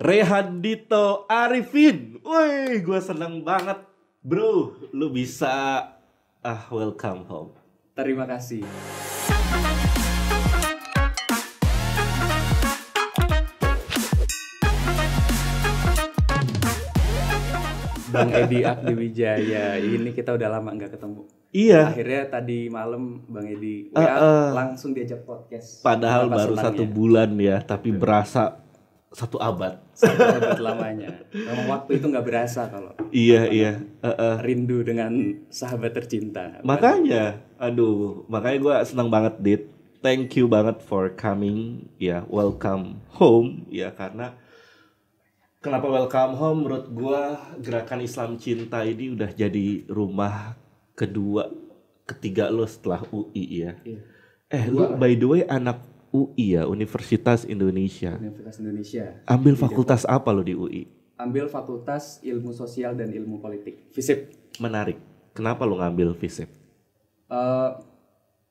Rehan Dito Arifin. Woi, gue seneng banget, bro. Lu bisa ah welcome home. Terima kasih. Bang Edi Akdi Wijaya, ini kita udah lama nggak ketemu. Iya. Akhirnya tadi malam Bang Edi WA eh. langsung diajak podcast. Padahal baru senangnya. satu bulan ya, tapi berasa satu abad. Satu abad lamanya. Memang waktu itu nggak berasa kalau Iya iya. Eh, eh. rindu dengan sahabat tercinta. Makanya, aduh, makanya gue senang banget dit. Thank you banget for coming, ya welcome home, ya karena kenapa welcome home? Menurut gue gerakan Islam cinta ini udah jadi rumah kedua, ketiga lo setelah UI ya. Iya. Eh, lu by the way anak UI ya, Universitas Indonesia. Universitas Indonesia. Ambil fakultas apa lo di UI? Ambil Fakultas Ilmu Sosial dan Ilmu Politik. FISIP. Menarik. Kenapa lo ngambil FISIP? Eh,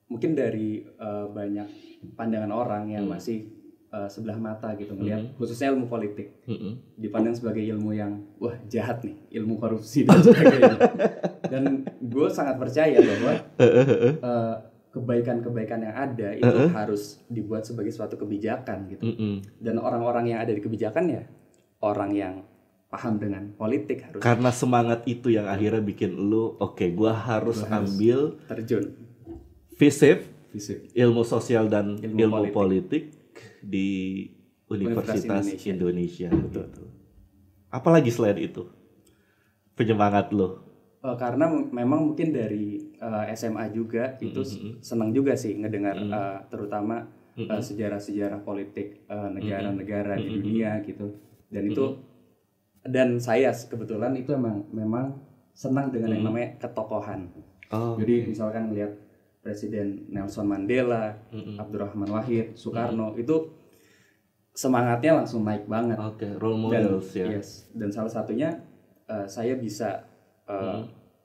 mungkin dari eh, banyak pandangan orang yang Hmm. masih eh, sebelah mata gitu melihat khususnya ilmu politik Mm-mm. dipandang sebagai ilmu yang wah jahat nih ilmu korupsi dan sebagainya dan gue sangat percaya bahwa eh, kebaikan-kebaikan yang ada itu harus dibuat sebagai suatu kebijakan gitu Mm-mm. dan orang-orang yang ada di kebijakan ya orang yang paham dengan politik harus Karena semangat itu yang akhirnya bikin lu, oke, gua harus ambil terjun FISIP, fisik ilmu sosial dan ilmu, Ilmu politik. di Universitas, Universitas Indonesia. gitu. Apalagi selain itu? Penyemangat lu. Eh, karena memang mungkin dari eh, SMA juga itu s- senang juga sih ngedengar eh, terutama eh, sejarah-sejarah politik eh, negara-negara di dunia gitu. Dan itu dan saya kebetulan itu emang memang senang dengan yang namanya ketokohan. Oh, jadi misalkan lihat Presiden Nelson Mandela, Abdurrahman Wahid, Soekarno itu semangatnya langsung naik banget. Oke, role dan models ya. yes dan salah satunya eh, saya bisa eh,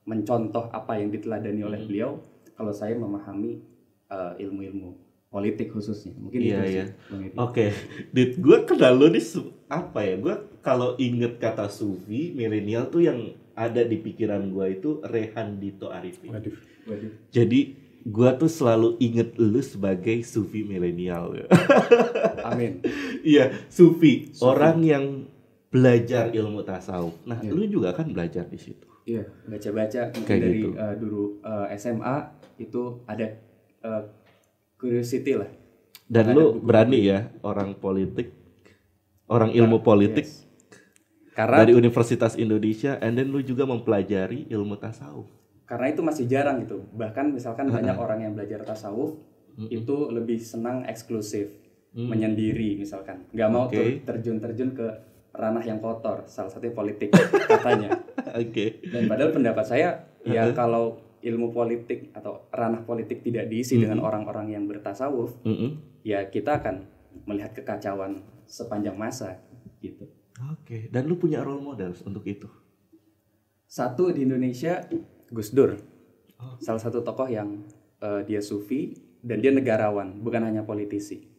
mencontoh apa yang diteladani oleh beliau kalau saya memahami eh, ilmu-ilmu politik khususnya mungkin Iya, itu iya. sih Bang Edi. Oke, Dit, gue kenal lu nih apa ya? Gue kalau inget kata sufi milenial tuh yang ada di pikiran gue itu Rehan Dito Arifin. waduh waduh Jadi gua tuh selalu inget lu sebagai sufi milenial. amin Iya, sufi, orang yang belajar ilmu tasawuf. Nah, Iya. lu juga kan belajar di situ. Iya baca-baca. Mungkin Kayak dari gitu. eh, dulu eh, SMA itu ada eh, curiosity lah. Dan Ada lu berani ya orang politik, orang ilmu politik Yes. karena dari Universitas Indonesia, and then lu juga mempelajari ilmu tasawuf. karena itu masih jarang gitu. Bahkan misalkan banyak orang yang belajar tasawuf itu lebih senang eksklusif menyendiri misalkan. Nggak mau ter- terjun-terjun ke ranah yang kotor salah satunya politik katanya Oke. dan padahal pendapat saya ya kalau ilmu politik atau ranah politik tidak diisi dengan orang-orang yang bertasawuf Mm-mm. ya kita akan melihat kekacauan sepanjang masa gitu Oke, dan lu punya role models untuk itu. Satu di Indonesia Gus Dur. Oh. Salah satu tokoh yang eh, dia sufi dan dia negarawan, bukan hanya politisi.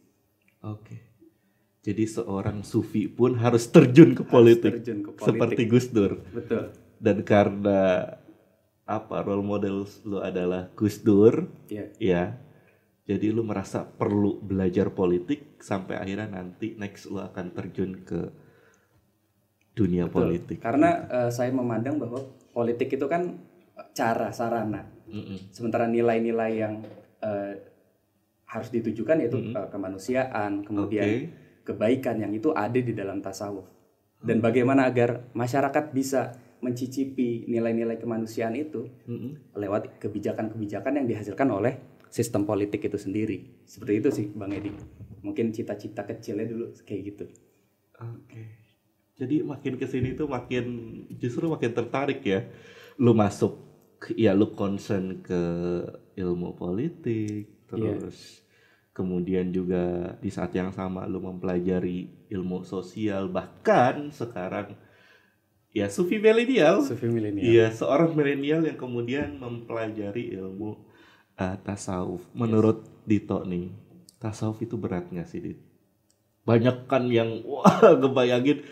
Oke. Jadi seorang sufi pun harus terjun ke politik, terjun ke politik. seperti Gus Dur. Betul. Dan karena apa role model lu adalah Gus Dur, Iya. ya. Jadi lu merasa perlu belajar politik sampai akhirnya nanti next lu akan terjun ke dunia politik. Karena eh, saya memandang bahwa politik itu kan cara, sarana. Mm-mm. Sementara nilai-nilai yang eh, harus ditujukan yaitu eh, kemanusiaan, kemudian Oke. Kebaikan yang itu ada di dalam tasawuf. Dan bagaimana agar masyarakat bisa mencicipi nilai-nilai kemanusiaan itu Mm-mm. lewat kebijakan-kebijakan yang dihasilkan oleh sistem politik itu sendiri. Seperti itu sih Bang Edi. Mungkin cita-cita kecilnya dulu kayak gitu. Oke. Jadi makin ke sini tuh makin justru makin tertarik ya. Lu masuk ya lu concern ke ilmu politik terus kemudian juga di saat yang sama lu mempelajari ilmu sosial bahkan sekarang ya sufi milenial. Sufi milenial. Iya, seorang milenial yang kemudian mempelajari ilmu uh, tasawuf. Menurut Dito nih, tasawuf itu berat nggak sih, Dit? banyak kan yang wah ngebayangin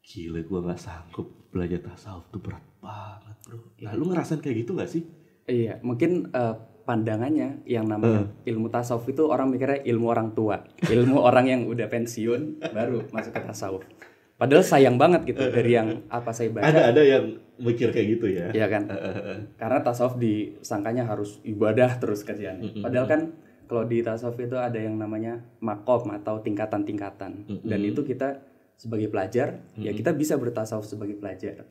gila gue nggak sanggup belajar tasawuf tuh berat banget bro. Nah lu ngerasain kayak gitu gak sih? Iya, mungkin uh, pandangannya yang namanya uh. ilmu tasawuf itu orang mikirnya ilmu orang tua, ilmu orang yang udah pensiun baru masuk ke tasawuf. Padahal sayang banget gitu dari yang apa saya baca. Ada ada yang mikir kayak gitu ya. Iya kan? Karena tasawuf disangkanya harus ibadah terus kerjaan. Padahal kan kalau di tasawuf itu ada yang namanya makom atau tingkatan-tingkatan. Dan itu kita sebagai pelajar ya kita bisa bertasawuf sebagai pelajar.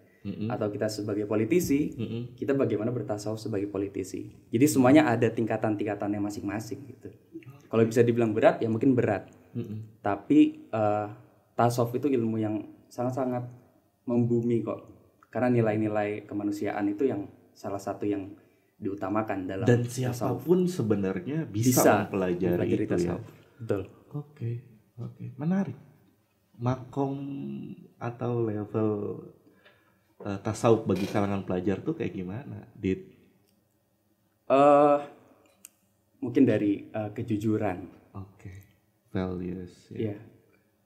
Atau kita sebagai politisi, kita bagaimana bertasawuf sebagai politisi. Jadi semuanya ada tingkatan-tingkatannya masing-masing gitu. Kalau bisa dibilang berat ya mungkin berat. Tapi uh, tasawuf itu ilmu yang sangat-sangat membumi kok karena nilai-nilai kemanusiaan itu yang salah satu yang diutamakan dalam dan siapa pun sebenarnya bisa, bisa mempelajari, mempelajari itu tasawuf. ya betul oke okay. oke okay. menarik makom atau level uh, tasawuf bagi kalangan pelajar tuh kayak gimana dit uh, mungkin dari uh, kejujuran oke okay. values ya yeah.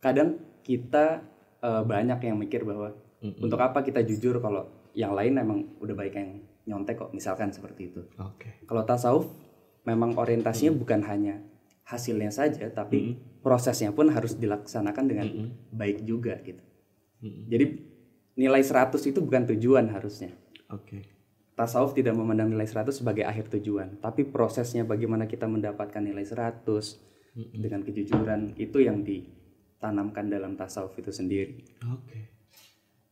kadang kita uh, banyak yang mikir bahwa mm-hmm. untuk apa kita jujur kalau yang lain emang udah baik yang nyontek kok misalkan seperti itu. Oke. Okay. Kalau tasawuf memang orientasinya mm-hmm. bukan hanya hasilnya saja tapi mm-hmm. prosesnya pun harus dilaksanakan dengan mm-hmm. baik juga gitu. Mm-hmm. Jadi nilai 100 itu bukan tujuan harusnya. Oke. Okay. Tasawuf tidak memandang nilai 100 sebagai akhir tujuan, tapi prosesnya bagaimana kita mendapatkan nilai 100 mm-hmm. dengan kejujuran itu yang di tanamkan dalam tasawuf itu sendiri. Oke. Okay.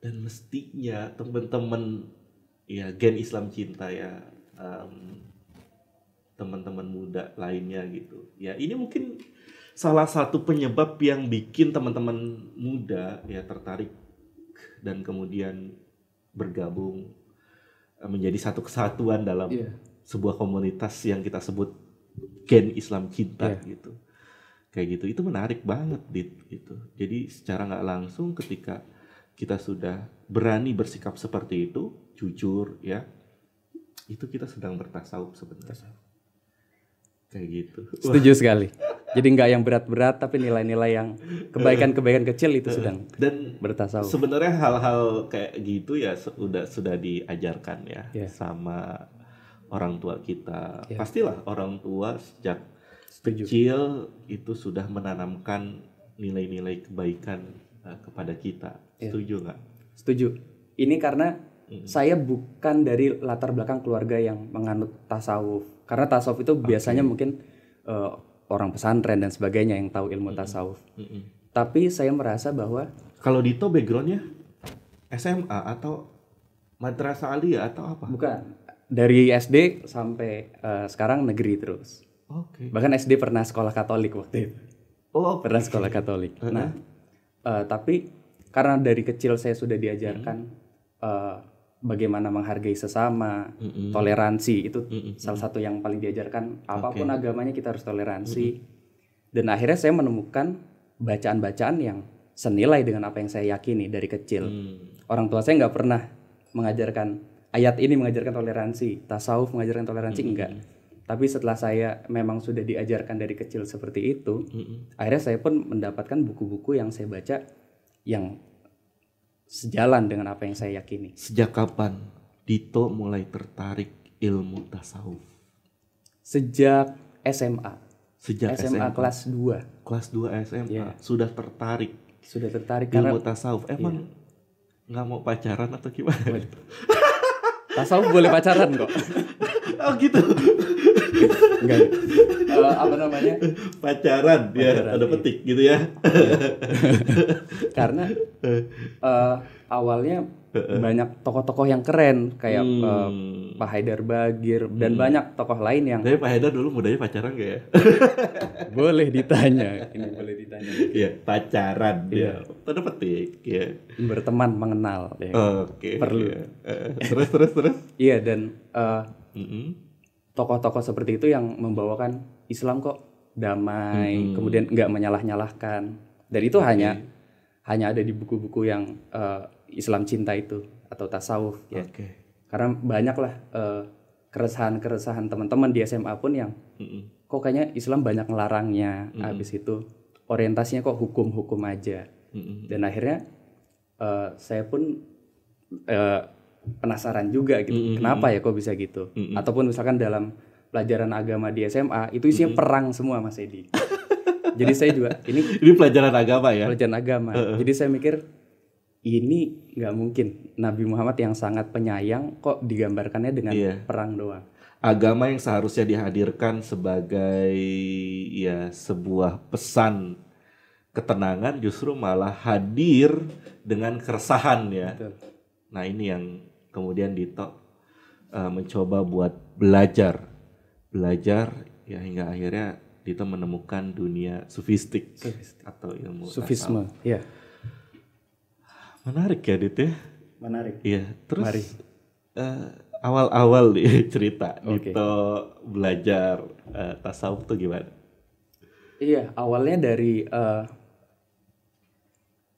Dan mestinya teman-teman ya gen Islam cinta ya um, teman-teman muda lainnya gitu. Ya ini mungkin salah satu penyebab yang bikin teman-teman muda ya tertarik dan kemudian bergabung eh, menjadi satu kesatuan dalam yeah. sebuah komunitas yang kita sebut gen Islam cinta yeah. gitu. Kayak gitu. Itu menarik banget dit gitu. Jadi secara nggak langsung ketika kita sudah berani bersikap seperti itu jujur ya itu kita sedang bertasawuf sebenarnya. Kayak gitu. Setuju sekali jadi nggak yang berat-berat tapi nilai-nilai yang kebaikan-kebaikan kecil itu sedang dan bertasawuf sebenarnya hal-hal kayak gitu ya sudah sudah diajarkan ya yeah. sama orang tua kita yeah. pastilah orang tua sejak Setuju. kecil itu sudah menanamkan nilai-nilai kebaikan uh, kepada kita. Ya. Setuju nggak? Setuju. Ini karena hmm. saya bukan dari latar belakang keluarga yang menganut tasawuf. Karena tasawuf itu okay. biasanya mungkin uh, orang pesantren dan sebagainya yang tahu ilmu hmm. tasawuf. Hmm. Tapi saya merasa bahwa kalau Dito backgroundnya SMA atau madrasah aliyah atau apa? Bukan. Dari SD sampai uh, sekarang negeri terus. Okay. Bahkan SD pernah sekolah Katolik waktu itu. Oh, okay. pernah sekolah Katolik. Uh -huh. Nah, uh, tapi karena dari kecil saya sudah diajarkan uh uh, bagaimana menghargai sesama, uh -uh. toleransi itu uh -uh. salah satu yang paling diajarkan. Apa pun okay. agamanya kita harus toleransi. Uh -uh. Dan akhirnya saya menemukan bacaan-bacaan yang senilai dengan apa yang saya yakini dari kecil. Hmm. Orang tua saya nggak pernah mengajarkan ayat ini mengajarkan toleransi, tasawuf mengajarkan toleransi hmm. enggak tapi setelah saya memang sudah diajarkan dari kecil seperti itu, mm-hmm. akhirnya saya pun mendapatkan buku-buku yang saya baca yang sejalan dengan apa yang saya yakini. Sejak kapan Dito mulai tertarik ilmu tasawuf? Sejak SMA. Sejak SMA, SMA kelas 2. Kelas 2 SMA yeah. sudah tertarik. Sudah tertarik ilmu karena tasawuf. Emang iya. nggak yeah. mau pacaran atau gimana? Tasawuf boleh pacaran kok. oh gitu. Enggak. Uh, apa namanya? Pacaran, ya, Pacaran ya, ada petik gitu ya. Karena uh, awalnya banyak tokoh-tokoh yang keren kayak hmm. uh, Pak Haidar Bagir dan hmm. banyak tokoh lain yang. Tapi Pak Haidar dulu mudanya pacaran gak ya? boleh ditanya, ini boleh ditanya. Iya pacaran, ya. Tanda petik, ya. Berteman, mengenal. Ya. Oke. Okay, Perlu. Ya. Uh, terus terus terus. Iya dan uh, mm -hmm tokoh-tokoh seperti itu yang membawakan Islam kok damai, hmm. kemudian nggak menyalah-nyalahkan. Dan itu okay. hanya hanya ada di buku-buku yang uh, Islam cinta itu atau tasawuf ya. Okay. Karena banyaklah uh, keresahan-keresahan teman-teman di SMA pun yang hmm. kok kayaknya Islam banyak ngelarangnya. Hmm. Habis itu orientasinya kok hukum-hukum aja. Mm-mm. Dan akhirnya eh, saya pun eh, penasaran juga gitu. Mm-mm. Kenapa ya kok bisa gitu? Mm-mm. Ataupun misalkan dalam pelajaran agama di SMA itu isinya perang semua Mas Edi. Jadi saya juga ini Ini pelajaran agama ya. pelajaran agama. Jadi saya mikir ini nggak mungkin Nabi Muhammad yang sangat penyayang kok digambarkannya dengan Iya. perang doang. Agama yang seharusnya dihadirkan sebagai ya sebuah pesan ketenangan justru malah hadir dengan keresahan ya. Betul. Nah ini yang kemudian Dito eh, mencoba buat belajar, belajar ya hingga akhirnya Dito menemukan dunia sufistik Sufistik. atau ilmu Sufisme, ya. Menarik ya Dit ya. menarik. Iya. Terus Mari. eh, awal-awal nih cerita Oke. Dito belajar eh, tasawuf tuh gimana? Iya, awalnya dari eh,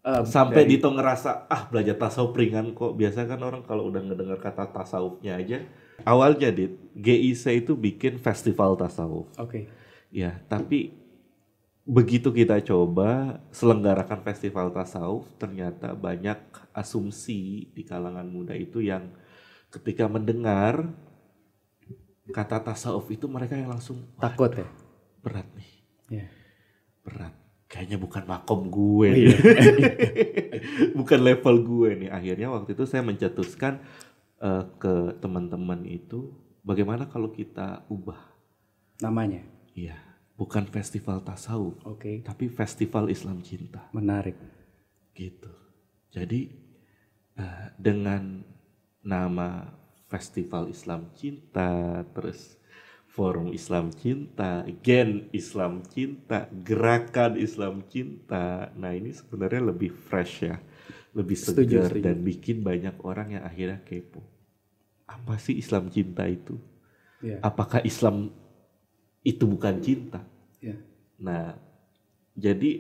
eh, Sampai dari- Dito ngerasa ah belajar tasawuf ringan kok. Biasa kan orang kalau udah ngedengar kata tasawufnya aja. Awalnya Dit, GIC itu bikin festival tasawuf. Oke. Ya, tapi begitu kita coba selenggarakan festival tasawuf, ternyata banyak asumsi di kalangan muda itu yang ketika mendengar kata tasawuf itu mereka yang langsung "Wah, Takut ya. berat nih, Iya. berat. Kayaknya bukan makom gue, Oh, iya. bukan level gue nih. Akhirnya waktu itu saya mencetuskan eh, ke teman-teman itu, bagaimana kalau kita ubah, Namanya. Iya, bukan festival tasawuf, Oke. tapi festival Islam cinta Menarik. gitu. Jadi eh, dengan nama Festival Islam Cinta, terus Forum Islam Cinta, Gen Islam Cinta, Gerakan Islam Cinta. Nah ini sebenarnya lebih fresh ya, lebih segar setuju. dan bikin banyak orang yang akhirnya kepo. Apa sih Islam Cinta itu? Iya. Apakah Islam itu bukan cinta? Iya. Nah, jadi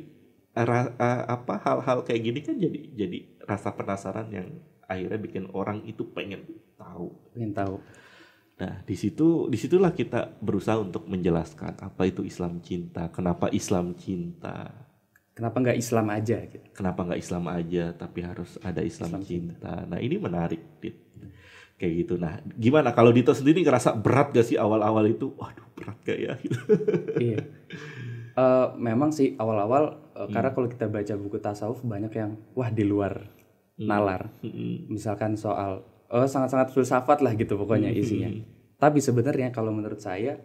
ra- apa hal-hal kayak gini kan jadi jadi rasa penasaran yang akhirnya bikin orang itu pengen tahu. Pengen tahu. Nah, di situ di situlah kita berusaha untuk menjelaskan apa itu Islam cinta, kenapa Islam cinta, Kenapa nggak Islam aja gitu? kenapa nggak Islam aja tapi harus ada Islam, Islam cinta. Nah, ini menarik, Dit. Kayak gitu. Nah, gimana kalau Dito sendiri ngerasa berat gak sih awal-awal itu? Waduh, berat gak ya? Gitu. iya. Eh, memang sih awal-awal eh, Hmm. karena kalau kita baca buku tasawuf banyak yang wah di luar Hmm. nalar. Mm-mm. Misalkan soal oh sangat-sangat filsafat lah gitu pokoknya Hmm. isinya. Tapi sebenarnya kalau menurut saya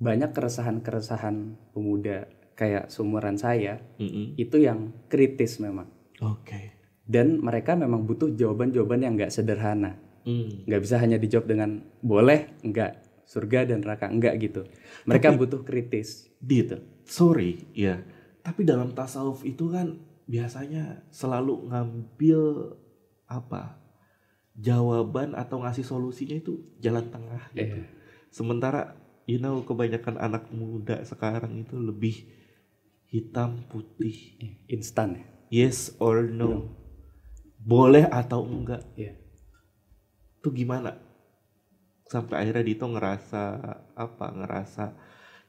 banyak keresahan-keresahan pemuda kayak seumuran saya Mm-mm. itu yang kritis memang. Oke. Dan mereka memang butuh jawaban-jawaban yang nggak sederhana. Hmm. nggak bisa hanya dijawab dengan boleh enggak surga dan neraka enggak gitu mereka butuh kritis Dit, sorry, ya. Tapi dalam tasawuf itu kan biasanya selalu ngambil apa? Jawaban atau ngasih solusinya itu jalan tengah gitu. Iya. Sementara you know kebanyakan anak muda sekarang itu lebih hitam putih. instan ya Yes or no. Boleh atau enggak. Iya. Itu gimana? Sampai akhirnya Dito ngerasa apa? Ngerasa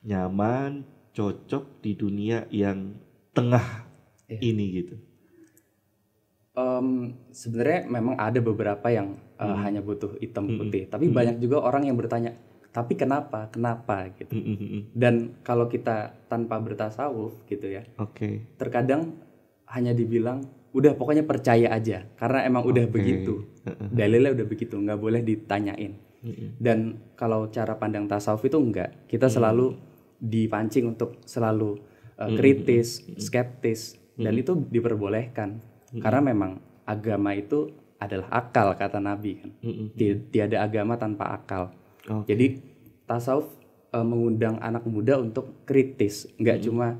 nyaman, cocok di dunia yang tengah Iya. ini gitu. Em, sebenarnya memang ada beberapa yang eh, Hmm. hanya butuh hitam putih tapi banyak juga orang yang bertanya tapi kenapa kenapa gitu Mm, mm, mm, mm. dan kalau kita tanpa bertasawuf gitu ya Oke. terkadang hanya dibilang udah pokoknya percaya aja karena emang udah Oke. begitu dalilnya udah begitu nggak boleh ditanyain Mm, mm. Dan kalau cara pandang tasawuf itu enggak. Kita selalu dipancing untuk selalu uh, kritis, skeptis dan itu diperbolehkan. Karena memang agama itu adalah akal kata Nabi kan. Mm, mm. Ti- Tiada agama tanpa akal. Oke. Jadi tasawuf uh, mengundang anak muda untuk kritis, enggak cuma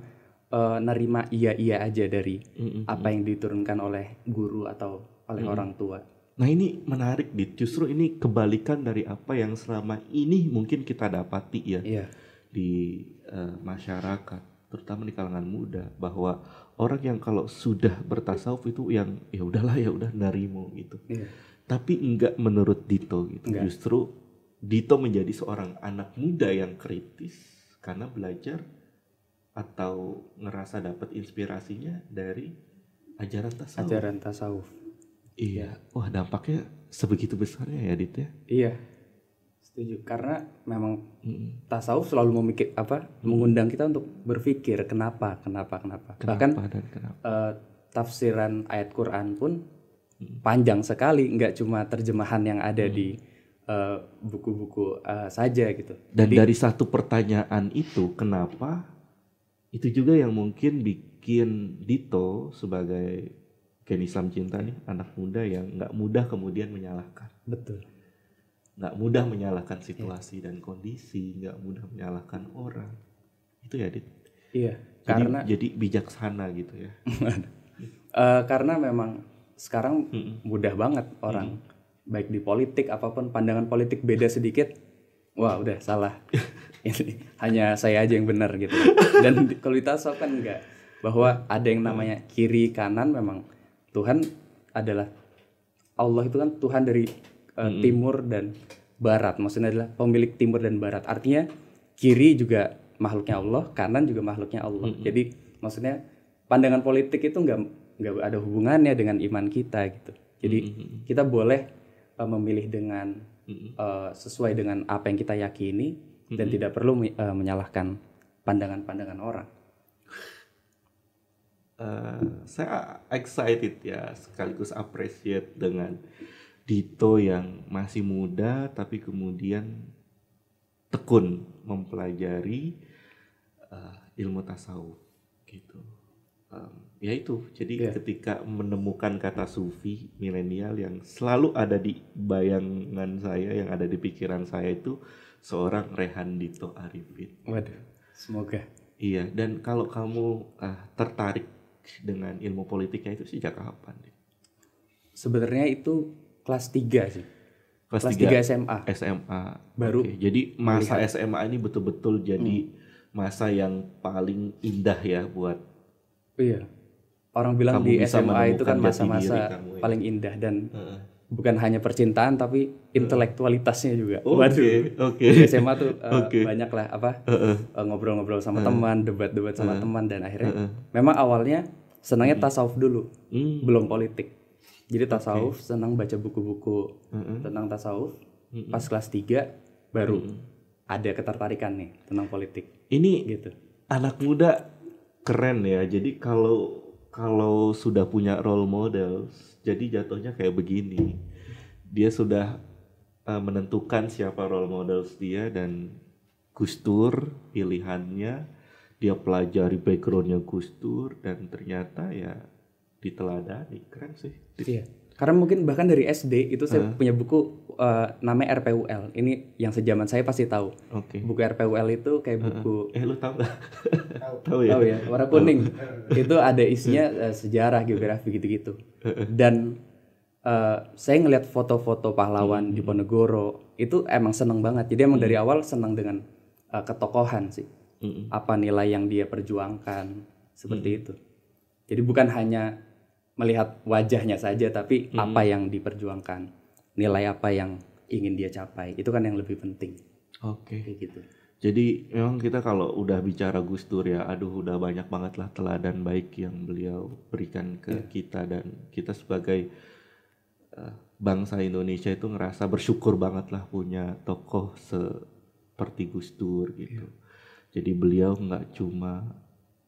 uh, nerima iya-iya aja dari Mm, mm. apa yang diturunkan oleh guru atau oleh orang tua. Nah ini menarik, Dit. Justru ini kebalikan dari apa yang selama ini mungkin kita dapati ya. Iya. di eh, masyarakat, terutama di kalangan muda, bahwa orang yang kalau sudah bertasawuf itu yang ya udahlah ya udah narimo gitu. Iya. Tapi enggak menurut Dito gitu. Enggak. Justru Dito menjadi seorang anak muda yang kritis karena belajar atau ngerasa dapat inspirasinya dari ajaran tasawuf. Ajaran tasawuf. Iya. Wah, dampaknya sebegitu besarnya ya, Dit ya. Iya. Setuju. Karena memang Mm-mm. tasawuf selalu memikir apa? mengundang kita untuk berpikir kenapa, kenapa, kenapa. Bahkan Kenapa dan kenapa? eh, tafsiran ayat Quran pun panjang sekali, nggak cuma terjemahan yang ada di eh, buku-buku eh, saja gitu. Dan dari satu pertanyaan itu, kenapa? Itu juga yang mungkin bikin Dito sebagai Ken Islam Cinta nih, anak muda yang nggak mudah kemudian menyalahkan. Betul. Nggak mudah menyalahkan situasi dan kondisi, nggak mudah menyalahkan orang. Itu ya, Dit? Iya. Jadi, Karena jadi bijaksana gitu ya. eh, karena memang sekarang Mm-mm. mudah banget orang baik di politik apa pun pandangan politik beda sedikit wah udah salah ini hanya saya aja yang benar gitu dan kalau di tasawuf kan enggak bahwa ada yang namanya kiri kanan memang Tuhan adalah Allah itu kan Tuhan dari eh, timur dan barat. Maksudnya adalah pemilik timur dan barat. Artinya kiri juga makhluknya Allah kanan juga makhluknya Allah. Jadi maksudnya pandangan politik itu enggak nggak ada hubungannya dengan iman kita gitu. Jadi kita boleh eh, memilih dengan eh, sesuai dengan apa yang kita yakini dan tidak perlu eh, menyalahkan pandangan-pandangan orang. Eh, saya excited ya sekaligus appreciate dengan Dito yang masih muda tapi kemudian tekun mempelajari eh, ilmu tasawuf gitu. Em, ya itu jadi Iya. ketika menemukan kata sufi milenial yang selalu ada di bayangan saya yang ada di pikiran saya itu seorang Rehan Dito Arifin. waduh semoga Iya, dan kalau kamu ah, tertarik dengan ilmu politiknya itu sejak kapan? Sebenarnya itu kelas 3 sih Kelas, kelas 3 3 SMA SMA. Baru Oke, Jadi masa SMA ini betul-betul jadi Hmm. masa yang paling indah ya buat iya orang bilang Kamu di SMA itu kan masa-masa ya. paling indah dan Heeh. bukan hanya percintaan tapi intelektualitasnya juga Oke, Waduh. oke. Di SMA tuh eh, Oke. banyak lah apa eh, ngobrol-ngobrol sama teman, debat-debat sama teman dan akhirnya Heeh. memang awalnya senangnya tasawuf dulu, Hmm. belum politik. Jadi tasawuf senang baca buku-buku Heeh. tentang tasawuf. Mm-mm. Pas kelas 3 baru ada ketertarikan nih tentang politik Ini gitu. anak muda keren ya. Jadi kalau kalau sudah punya role model, jadi jatuhnya kayak begini. Dia sudah uh, menentukan siapa role models dia dan Gus Dur pilihannya. Dia pelajari backgroundnya Gus Dur dan ternyata ya diteladani. Keren sih. Iya. Karena mungkin bahkan dari SD itu saya punya buku eh, namanya RPUL. Ini yang sejaman saya pasti tahu. Oke. Buku RPUL itu kayak buku Eh lu tahu nggak? tahu ya? Tahu ya, warna kuning. itu ada isinya eh, sejarah, geografi gitu-gitu. Dan eh, saya ngelihat foto-foto pahlawan Diponegoro itu emang seneng banget. Jadi emang dari awal seneng dengan eh, ketokohan sih. Mm-mm. Apa nilai yang dia perjuangkan seperti itu. Jadi bukan hanya melihat wajahnya saja, tapi apa yang diperjuangkan, nilai apa yang ingin dia capai. Itu kan yang lebih penting. Oke. Kayak gitu. Jadi memang kita kalau udah bicara Gus Dur ya, aduh udah banyak banget lah teladan baik yang beliau berikan ke kita dan kita sebagai eh, bangsa Indonesia itu ngerasa bersyukur banget lah punya tokoh seperti Gus Dur gitu. Jadi beliau nggak cuma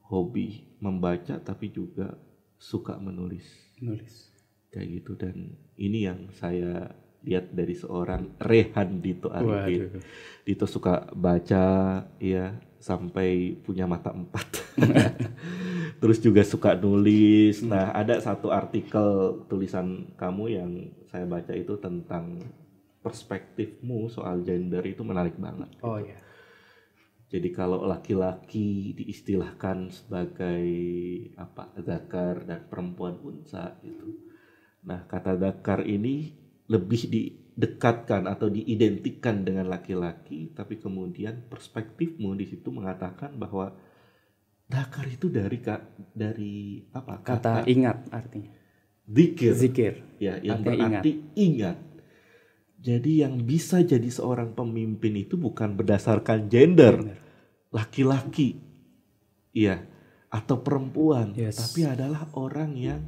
hobi membaca tapi juga suka menulis Nulis. kayak gitu dan ini yang saya lihat dari seorang Rehan Dito Arifin. Waduh. Dito suka baca ya sampai punya mata empat. Terus juga suka nulis. Nah, ada satu artikel tulisan kamu yang saya baca itu tentang perspektifmu soal gender itu menarik banget. Oh iya. Jadi kalau laki-laki diistilahkan sebagai apa zakar dan perempuan unsa gitu. Nah kata zakar ini lebih didekatkan atau diidentikan dengan laki-laki, tapi kemudian perspektifmu di situ mengatakan bahwa zakar itu dari kak dari apa Kata ingat artinya. zikir Zikir. ya yang Artinya berarti ingat. Jadi yang bisa jadi seorang pemimpin itu bukan berdasarkan gender laki-laki iya atau perempuan, Yes. tapi adalah orang yang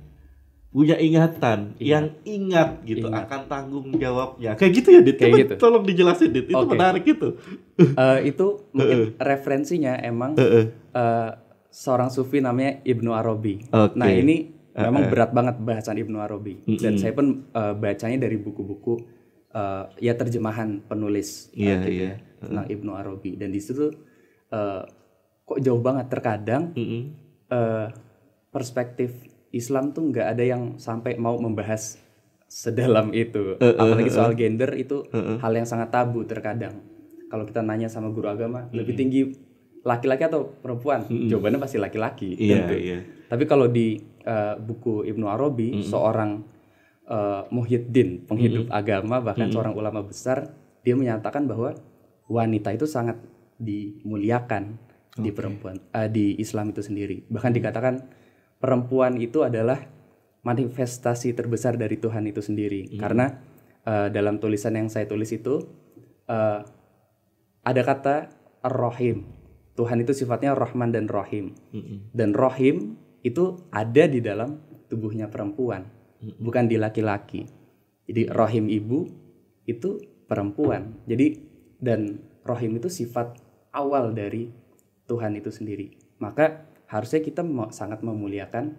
punya ingatan, Ingat. yang ingat gitu Ingat. akan tanggung jawabnya. Kayak gitu ya, Dit. Kayak Coba gitu. tolong dijelasin, Dit. Itu Oke. menarik gitu. Eh, itu mungkin referensinya emang eh, seorang sufi namanya Ibnu Arabi. Oke. Nah ini memang berat banget bahasan Ibnu Arabi dan Mm-mm. saya pun eh, bacanya dari buku-buku eh, ya terjemahan penulis eh, Iya, gitu iya. ya, tentang Ibnu Arabi. Dan di situ eh, kok jauh banget terkadang Mm-mm. eh, perspektif Islam tuh nggak ada yang sampai mau membahas sedalam itu. Apalagi soal gender itu hal yang sangat tabu terkadang. Kalau kita nanya sama guru agama lebih tinggi laki-laki atau perempuan? Jawabannya pasti laki-laki Iya, tentu. iya. tapi kalau di eh, buku Ibnu Arabi seorang eh, muhyiddin penghidup agama bahkan seorang ulama besar dia menyatakan bahwa wanita itu sangat dimuliakan di perempuan eh, di Islam itu sendiri. Bahkan dikatakan perempuan itu adalah manifestasi terbesar dari Tuhan itu sendiri. Karena eh, dalam tulisan yang saya tulis itu eh, ada kata ar-rahim. Tuhan itu sifatnya Rahman dan Rahim. Mm-mm. dan rohim itu ada di dalam tubuhnya perempuan bukan di laki-laki. Jadi rohim ibu itu perempuan. Jadi dan rohim itu sifat awal dari Tuhan itu sendiri. Maka harusnya kita sangat memuliakan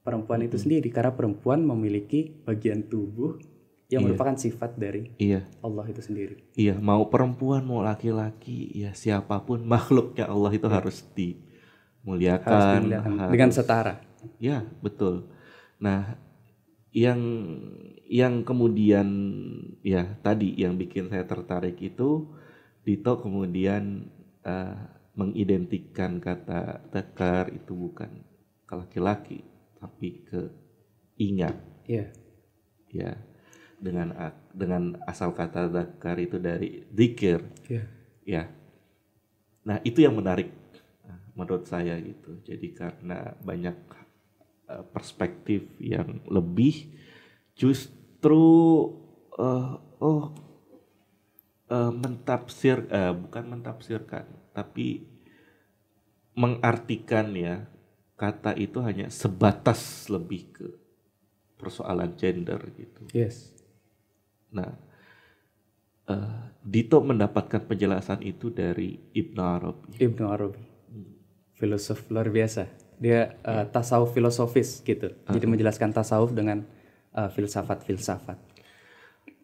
perempuan itu sendiri. Karena perempuan memiliki bagian tubuh yang merupakan sifat dari Iya. Allah itu sendiri. Iya, mau perempuan mau laki-laki, ya siapa pun makhluknya Allah itu harus dimuliakan. harus dimuliakan. Harus- dengan setara. Ya, betul. Nah, yang yang kemudian ya tadi yang bikin saya tertarik itu Dito kemudian eh, mengidentikan kata tekar itu bukan ke laki-laki tapi ke ingat. Ya ya dengan dengan asal kata zakar itu dari zikir. Ya ya. Nah itu yang menarik eh, menurut saya gitu. Jadi karena banyak perspektif yang lebih justru eh, oh eh, mentafsir eh, bukan mentafsirkan tapi mengartikan ya kata itu hanya sebatas lebih ke persoalan gender gitu. Yes. Nah, eh, Dito mendapatkan penjelasan itu dari Ibnu Arabi. Ibnu Arabi. Filosof luar biasa dia eh, tasawuf filosofis gitu. Jadi menjelaskan tasawuf dengan eh, filsafat-filsafat.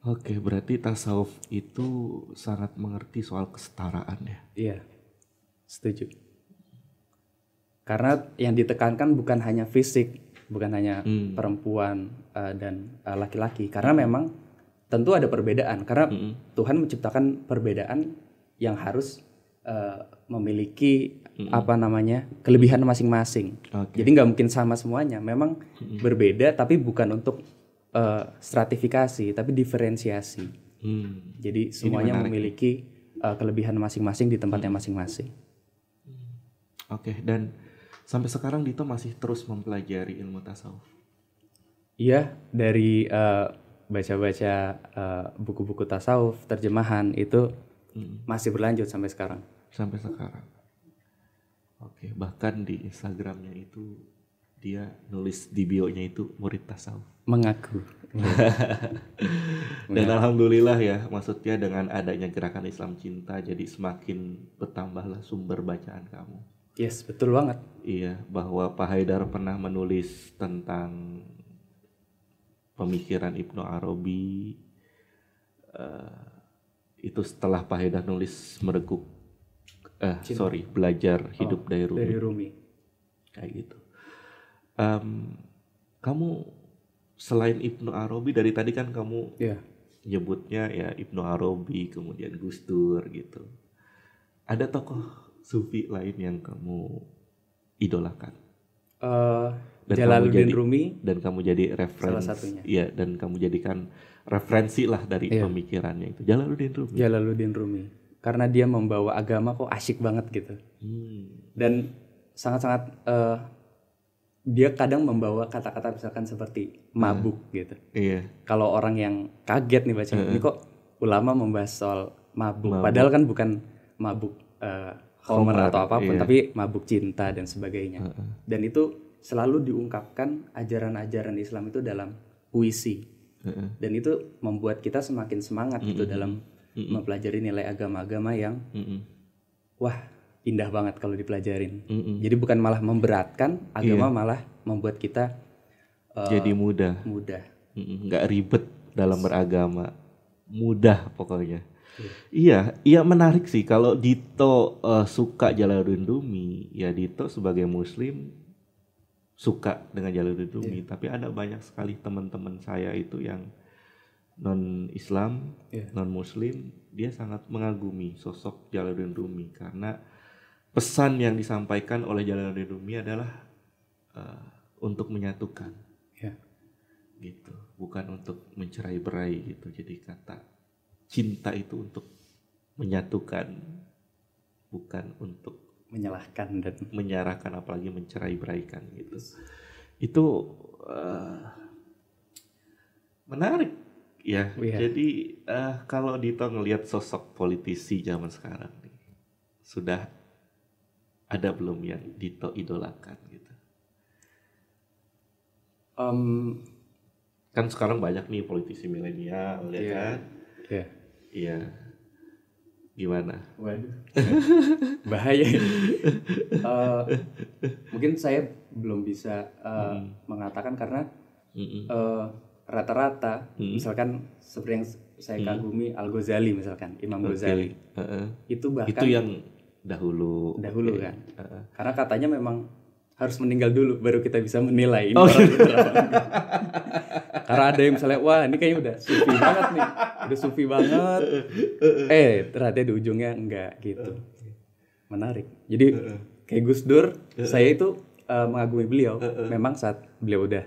Oke, berarti tasawuf itu sangat mengerti soal kesetaraan ya. iya setuju. Karena yang ditekankan bukan hanya fisik bukan hanya Hmm. perempuan eh, dan eh, laki-laki. Karena memang tentu ada perbedaan. Karena Tuhan menciptakan perbedaan yang harus eh, memiliki apa namanya kelebihan masing-masing Oke. Jadi nggak mungkin sama semuanya. Memang berbeda tapi bukan untuk eh, stratifikasi, tapi diferensiasi. Hmm. Jadi semuanya memiliki eh, kelebihan masing-masing di tempatnya masing-masing. Oke, dan sampai sekarang Dito masih terus mempelajari ilmu tasawuf. Iya, dari baca-baca eh, buku-buku tasawuf, terjemahan itu masih berlanjut sampai sekarang. sampai sekarang. Oke, bahkan di Instagramnya itu dia nulis di bio-nya itu murid tasawuf. Mengaku. Dan alhamdulillah ya, maksudnya dengan adanya gerakan Islam cinta jadi semakin bertambahlah sumber bacaan kamu. Yes, betul banget. Iya, bahwa Pak Haidar pernah menulis tentang pemikiran Ibnu Arabi. Eh, itu setelah Pak Haidar nulis mereguk, eh sorry, belajar hidup dari Rumi Dari Rumi. kayak gitu. Em, kamu selain Ibnu Arabi dari tadi kan kamu Iya. nyebutnya ya Ibnu Arabi kemudian Gus Dur gitu. Ada tokoh sufi lain yang kamu idolakan Eh, Dan Jalaluddin kamu jadi- Rumi dan kamu jadi referensi Salah satunya. Iya, dan kamu jadikan referensi lah dari Iya. pemikirannya itu. Jalaluddin Rumi. Jalaluddin Rumi karena dia membawa agama kok asyik banget gitu Hmm. dan sangat-sangat eh, dia kadang membawa kata-kata misalkan seperti mabuk gitu Iya. kalau orang yang kaget nih baca ini kok ulama membahas soal mabuk, padahal kan bukan mabuk eh, Homer Homer, atau apa pun iya. tapi mabuk cinta dan sebagainya dan itu selalu diungkapkan ajaran-ajaran Islam itu dalam puisi Dan itu membuat kita semakin semangat gitu dalam mempelajari nilai agama-agama yang Mm-mm. wah indah banget kalau dipelajarin. Mm-mm. jadi bukan malah memberatkan agama malah membuat kita eh, Jadi mudah, mudah. Mm-mm. nggak ribet dalam beragama, mudah pokoknya. Iya, iya menarik sih kalau Dito eh, suka Jalaluddin Rumi, ya Dito sebagai Muslim suka dengan Jalaluddin Rumi, tapi ada banyak sekali teman-teman saya itu yang non Islam, Iya. non Muslim, dia sangat mengagumi sosok Jalaluddin Rumi karena pesan yang disampaikan oleh Jalaluddin Rumi adalah eh, untuk menyatukan. Ya gitu. Bukan untuk mencerai berai gitu. Jadi kata cinta itu untuk menyatukan bukan untuk menyalahkan dan menyerahkan apalagi mencerai beraikan gitu. Itu eh, menarik ya. Iya. jadi eh, kalau Dito ngelihat sosok politisi zaman sekarang nih sudah ada belum yang Dito idolakan gitu? Em, kan sekarang banyak nih politisi milenial ya Iya. kan? Ya iya gimana Waduh. Bahaya. Eh, mungkin saya belum bisa eh, mengatakan karena eh, rata-rata Hmm. misalkan seperti yang saya kagumi Al Ghazali misalkan Imam Ghazali Heeh. itu bahkan itu yang dahulu dahulu Oke. kan Heeh. karena katanya memang harus meninggal dulu baru kita bisa menilai ini Oh, orang bener apa enggak. karena ada yang misalnya wah ini kayaknya udah sufi banget nih udah sufi banget. Eh ternyata di ujungnya enggak gitu. Menarik. Jadi kayak Gus Dur saya itu eh, mengagumi beliau. Memang saat beliau udah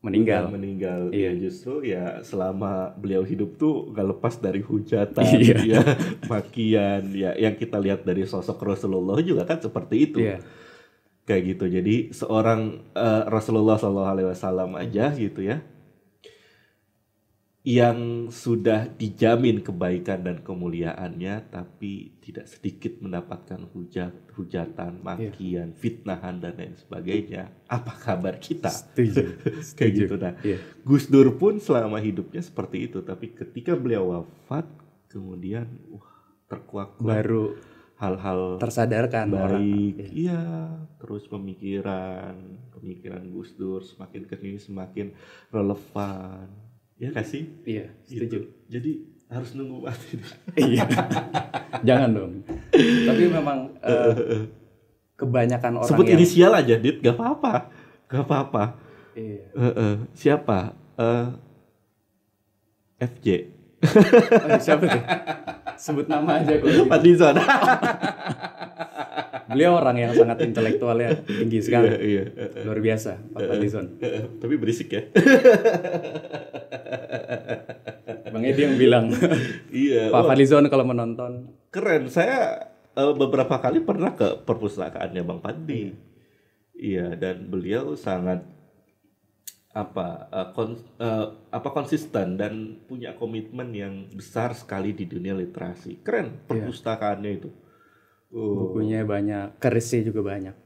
meninggal. Udah meninggal. Iya. ya justru ya selama beliau hidup tuh gak lepas dari hujatan Iya. ya makian ya. Yang kita lihat dari sosok Rasulullah juga kan seperti itu. Iya. kayak gitu. Jadi seorang eh, Rasulullah Shallallahu Alaihi Wasallam aja gitu ya yang sudah dijamin kebaikan dan kemuliaannya tapi tidak sedikit mendapatkan hujat hujatan makian fitnahan dan lain sebagainya. Apa kabar kita? Setuju. Kayak gitu. Nah Iya. Gus Dur pun selama hidupnya seperti itu tapi ketika beliau wafat kemudian wah terkuak baru hal-hal tersadarkan orang. baik. Iya. Terus pemikiran pemikiran Gus Dur semakin ke sini semakin relevan ya kasih iya setuju. Jadi harus nunggu mati iya. Jangan dong. Tapi memang eh, kebanyakan orang sebut yang inisial aja dit. Gak apa-apa. Gak apa-apa. Iya. Eh, eh, siapa? Eh, FJ Oh, siapa tuh sebut nama aja kok Fadlizon beliau orang yang sangat intelektualnya tinggi sekali. iya. Iya luar biasa Pak Fadlizon Eh, eh, tapi berisik ya. Bang Edi yang bilang. Iya Pak Fadlizon kalau menonton. Keren. Saya eh, beberapa kali pernah ke perpustakaannya Bang Pandi. Iya dan beliau sangat apa eh, kon- eh, apa konsisten dan punya komitmen yang besar sekali di dunia literasi. Keren perpustakaannya itu. Oh, bukunya banyak kerisnya juga banyak.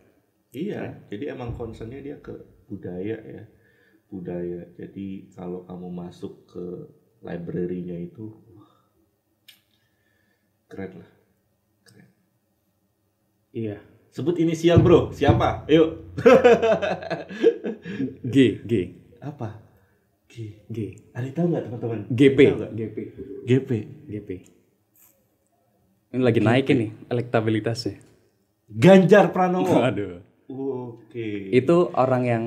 Iya jadi emang concernnya dia ke budaya ya. Budaya jadi kalau kamu masuk ke library-nya itu keren lah. Keren. Iya sebut inisial bro. Siapa? Yuk G G. Apa? G. G. Ada tahu nggak teman-teman? GP? GP GP GP ini lagi naik ini elektabilitasnya. Ganjar Pranowo. Aduh oke. Itu orang yang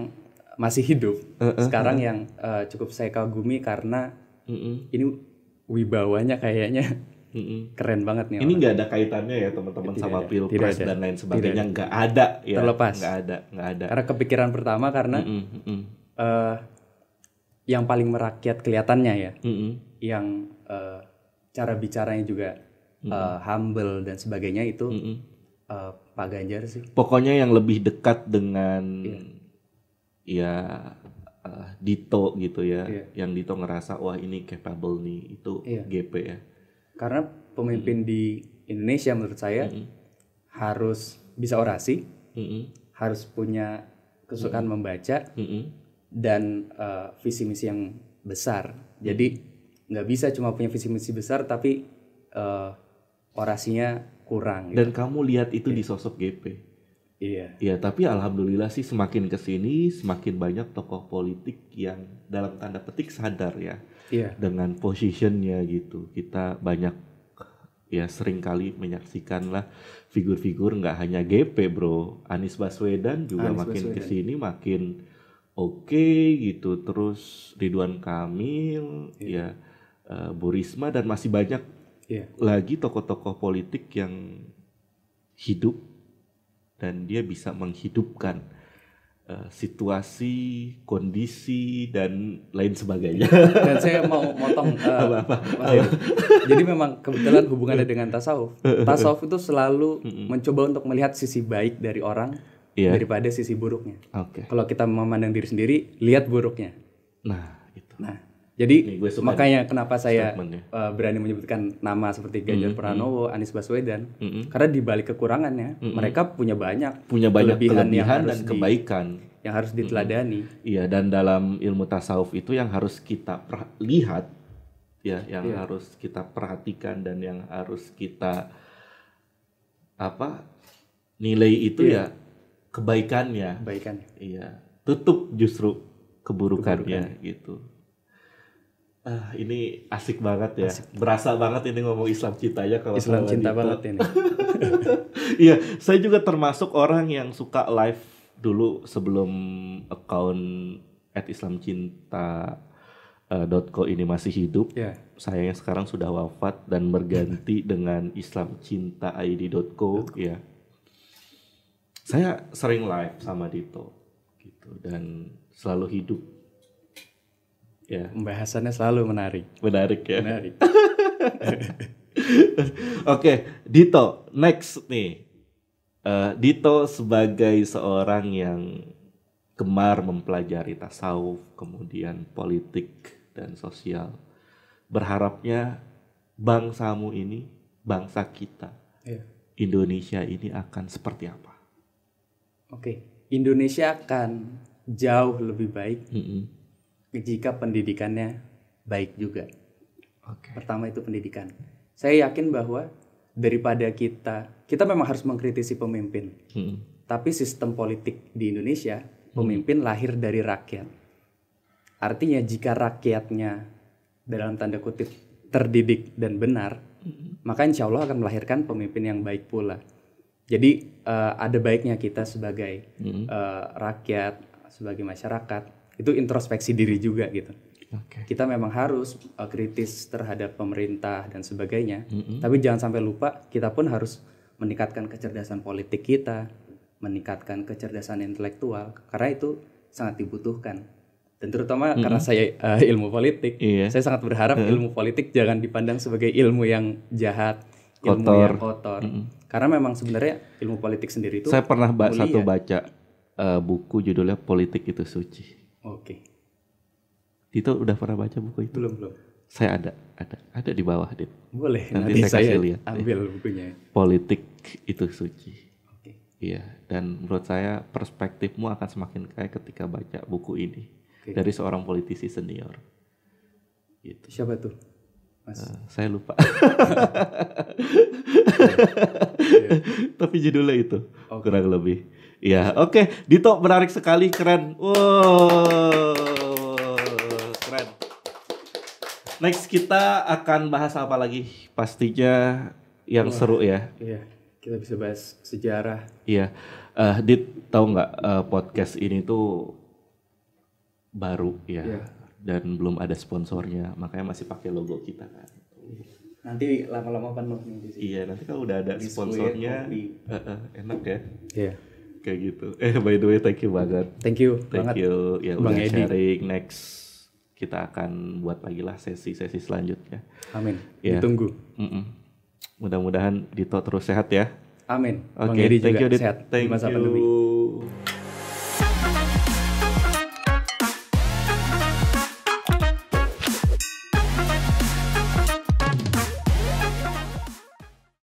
masih hidup sekarang yang eh, cukup saya kagumi karena Mm-mm, ini wibawanya kayaknya mm-mm. keren banget nih ini nggak ada kaitannya ya teman-teman Tidak sama ada, pilpres ada. dan lain sebagainya nggak ada ya Terlepas. nggak ada nggak ada karena kepikiran pertama karena mm-mm, eh, yang paling merakyat kelihatannya ya mm-mm. yang eh, cara bicaranya juga eh, humble dan sebagainya itu Mm-mm. eh, Pak Ganjar sih Pokoknya yang lebih dekat dengan ya eh, Dito gitu ya, Iya. yang Dito ngerasa wah ini capable nih itu Iya. GP ya. Karena pemimpin di Indonesia menurut saya harus bisa orasi, Mm-mm. harus punya kesukaan membaca Mm-mm. dan eh, visi misi yang besar. Jadi nggak bisa cuma punya visi misi besar tapi eh, orasinya kurang. gitu. Dan kamu lihat itu di sosok GP. Iya, Ya, tapi alhamdulillah sih semakin ke sini semakin banyak tokoh politik yang dalam tanda petik sadar ya iya, dengan positionnya gitu. Kita banyak ya sering kali menyaksikan lah figur-figur nggak hanya GP bro, Anies Baswedan juga Anies makin Baswedan. sini makin oke gitu. Terus Ridwan Kamil, ya eh, Bu Risma dan masih banyak iya, lagi tokoh-tokoh politik yang hidup dan dia bisa menghidupkan eh, situasi, kondisi dan lain sebagainya. Dan saya mau motong Apa-apa. Mas Heru. Jadi memang kebetulan hubungannya dengan tasawuf. Tasawuf itu selalu mencoba untuk melihat sisi baik dari orang Iya. daripada sisi buruknya. Oke. Kalau kita memandang diri sendiri, lihat buruknya. Nah, itu. Nah, jadi gue makanya kenapa saya eh, berani menyebutkan nama seperti Ganjar Pranowo, Anies Baswedan, Mm-mm. karena di balik kekurangannya, mereka punya banyak Punya banyak Kelebihan kelebihan, yang harus dan di- kebaikan. yang harus diteladani. Iya, dan dalam ilmu tasawuf itu yang harus kita lihat ya, yang Iya. harus kita perhatikan dan yang harus kita apa? nilai itu Iya. ya kebaikannya. Kebaikan. Iya, tutup justru keburukannya gitu. Ah, ini asik banget ya. Berasa banget ini ngomong Islam cintanya kalau Islam cinta Dito. banget ini. Iya, saya juga termasuk orang yang suka live dulu sebelum account at islamcinta eh, .co ini masih hidup. ya, Sayangnya sekarang sudah wafat dan berganti dengan islamcintaid.co ya. Saya sering live sama Dito gitu dan selalu hidup. Ya, pembahasannya selalu menarik. menarik ya. Menarik. Oke, Dito, next nih. Eh, Dito sebagai seorang yang gemar mempelajari tasawuf, kemudian politik dan sosial, berharapnya bangsamu ini, bangsa kita, Iya. Indonesia ini akan seperti apa? Oke, Indonesia akan jauh lebih baik Mm-mm. Jika pendidikannya baik juga. Oke. Pertama itu pendidikan. Saya yakin bahwa daripada kita kita memang harus mengkritisi pemimpin, Mm-mm. tapi sistem politik di Indonesia pemimpin lahir dari rakyat. Artinya jika rakyatnya dalam tanda kutip terdidik dan benar, maka insya Allah akan melahirkan pemimpin yang baik pula. Jadi eh, ada baiknya kita sebagai Mm-mm. eh, rakyat, sebagai masyarakat itu introspeksi diri juga gitu. Oke. Kita memang harus eh, kritis terhadap pemerintah dan sebagainya, Mm-mm. tapi jangan sampai lupa kita pun harus meningkatkan kecerdasan politik kita, meningkatkan kecerdasan intelektual karena itu sangat dibutuhkan. Dan terutama karena saya eh, ilmu politik, Iya. saya sangat berharap ilmu politik jangan dipandang sebagai ilmu yang jahat, ilmu Kotor. yang kotor. Karena memang sebenarnya ilmu politik sendiri itu Saya pernah ba- mulia. satu baca eh, buku judulnya Politik itu Suci. Oke, Dito udah pernah baca buku itu? belum belum. Saya ada, ada, ada di bawah, Dit. Boleh Nanti nanti, saya kasih saya, lihat. ambil bukunya. Politik itu suci. Oke. Iya, dan menurut saya perspektifmu akan semakin kaya ketika baca buku ini Oke. dari seorang politisi senior. Gitu. Siapa tuh? Mas. Eh, saya lupa. Tapi judulnya itu Oke. kurang lebih. Iya, oke. Dito menarik sekali, keren. Wow, keren. Next kita akan bahas apa lagi? Pastinya yang seru ya. Iya, kita bisa bahas sejarah. Iya, Eh, Dit tahu nggak eh, podcast ini tuh baru ya, Iya. dan belum ada sponsornya, makanya masih pakai logo kita kan. Nanti lama-lama penuh nih di sini. Iya, nanti kalau udah ada Biskuit, sponsornya, eh, eh, enak ya, Iya. Kayak gitu. Eh by the way, thank you banget, Thank you thank banget. you ya Bang udah Edi. sharing. Next kita akan buat lagi lah sesi-sesi selanjutnya. Amin. Iya. Ditunggu. Mm-mm. Mudah-mudahan Dito terus sehat ya. Amin. Oke, Edi thank juga you, Dit. sehat Thank you. pandemi.